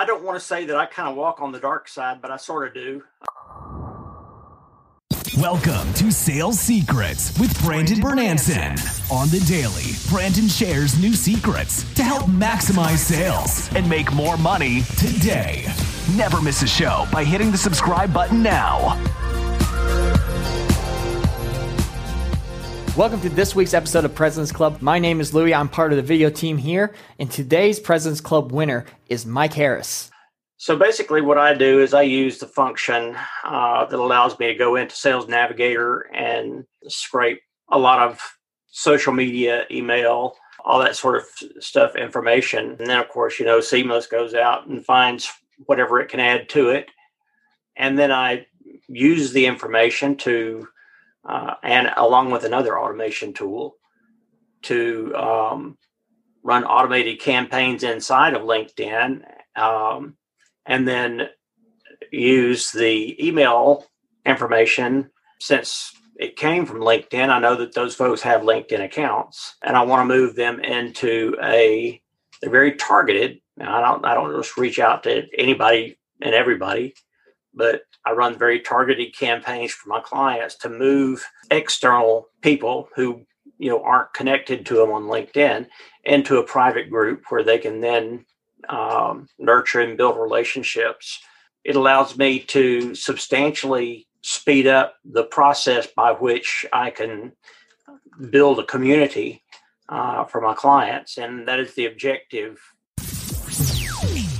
I don't want to say that I kind of walk on the dark side, but I sort of do. Welcome to Sales Secrets with Brandon Bornancin. On the daily, Brandon shares new secrets to help maximize sales and make more money today. Never miss a show by hitting the subscribe button now. Welcome to this week's episode of President's Club. My name is Louie. I'm part of the video team here, and today's President's Club winner is Mike Harris. So basically, what I do is I use the function uh, that allows me to go into Sales Navigator and scrape a lot of social media, email, all that sort of stuff, information. And then, of course, you know, Seamless goes out and finds whatever it can add to it. And then I use the information to, uh, and along with another automation tool, to um, run automated campaigns inside of LinkedIn. Um, and then use the email information since it came from LinkedIn. I know that those folks have LinkedIn accounts, and I want to move them into a. They're very targeted. I don't. I don't just reach out to anybody and everybody, but I run very targeted campaigns for my clients to move external people who you know aren't connected to them on LinkedIn into a private group where they can then um, nurture and build relationships. It allows me to substantially speed up the process by which I can build a community uh, for my clients, and that is the objective.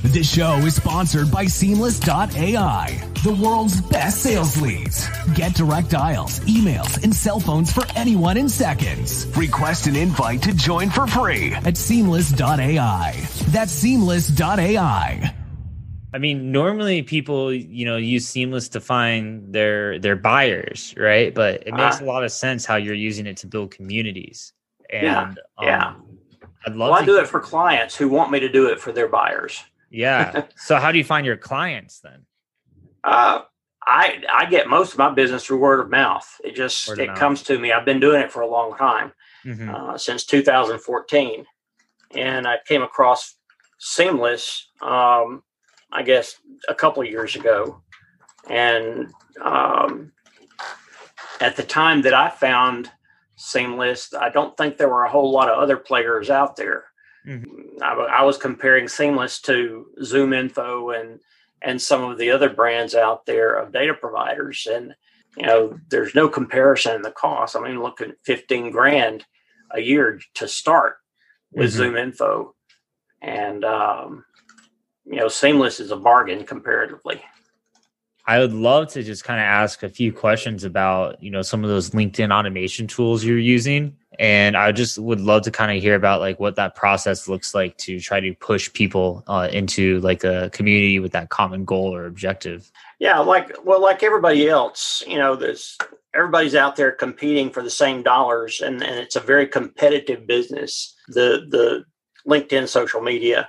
This show is sponsored by Seamless.ai, the world's best sales leads. Get direct dials, emails, and cell phones for anyone in seconds. Request an invite to join for free at Seamless.ai. That's Seamless.ai. I mean, normally people, you know, use Seamless to find their their buyers, right? But it makes uh, a lot of sense how you're using it to build communities. And yeah, yeah. Um, I'd love. Well, I do it for clients who want me to do it for their buyers. Yeah. so how do you find your clients then? Uh, I I get most of my business through word of mouth. It just it mouth. comes to me. I've been doing it for a long time, mm-hmm. uh, since 2014, and I came across Seamless. Um, I guess a couple of years ago, and um, at the time that I found Seamless, I don't think there were a whole lot of other players out there. Mm-hmm. I, I, was comparing Seamless to ZoomInfo and and some of the other brands out there of data providers, and you know, there's no comparison in the cost. I mean, look at 15 grand a year to start with mm-hmm. ZoomInfo, and um, you know, Seamless is a bargain comparatively. I would love to just kind of ask a few questions about, you know, some of those LinkedIn automation tools you're using. And I just would love to kind of hear about like what that process looks like to try to push people uh, into like a community with that common goal or objective. Yeah, like well, like everybody else, you know, there's everybody's out there competing for the same dollars, and, and it's a very competitive business. The the LinkedIn social media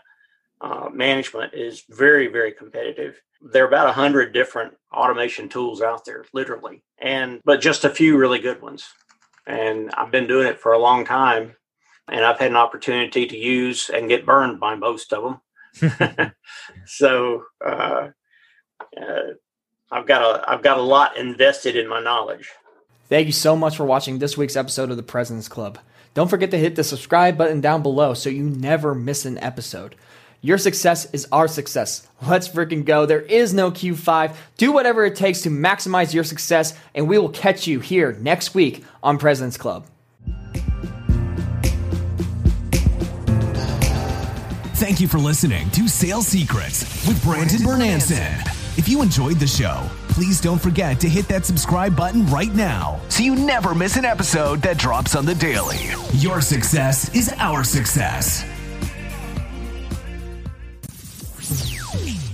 uh, management is very, very competitive. There are about a hundred different automation tools out there, literally, and but just a few really good ones. And I've been doing it for a long time, and I've had an opportunity to use and get burned by most of them. so uh, uh, I've got a I've got a lot invested in my knowledge. Thank you so much for watching this week's episode of the President's Club. Don't forget to hit the subscribe button down below so you never miss an episode. Your success is our success. Let's freaking go. There is no Q5. Do whatever it takes to maximize your success, and we will catch you here next week on President's Club. Thank you for listening to Sales Secrets with Brandon Bornancin. If you enjoyed the show, please don't forget to hit that subscribe button right now so you never miss an episode that drops on the daily. Your success is our success.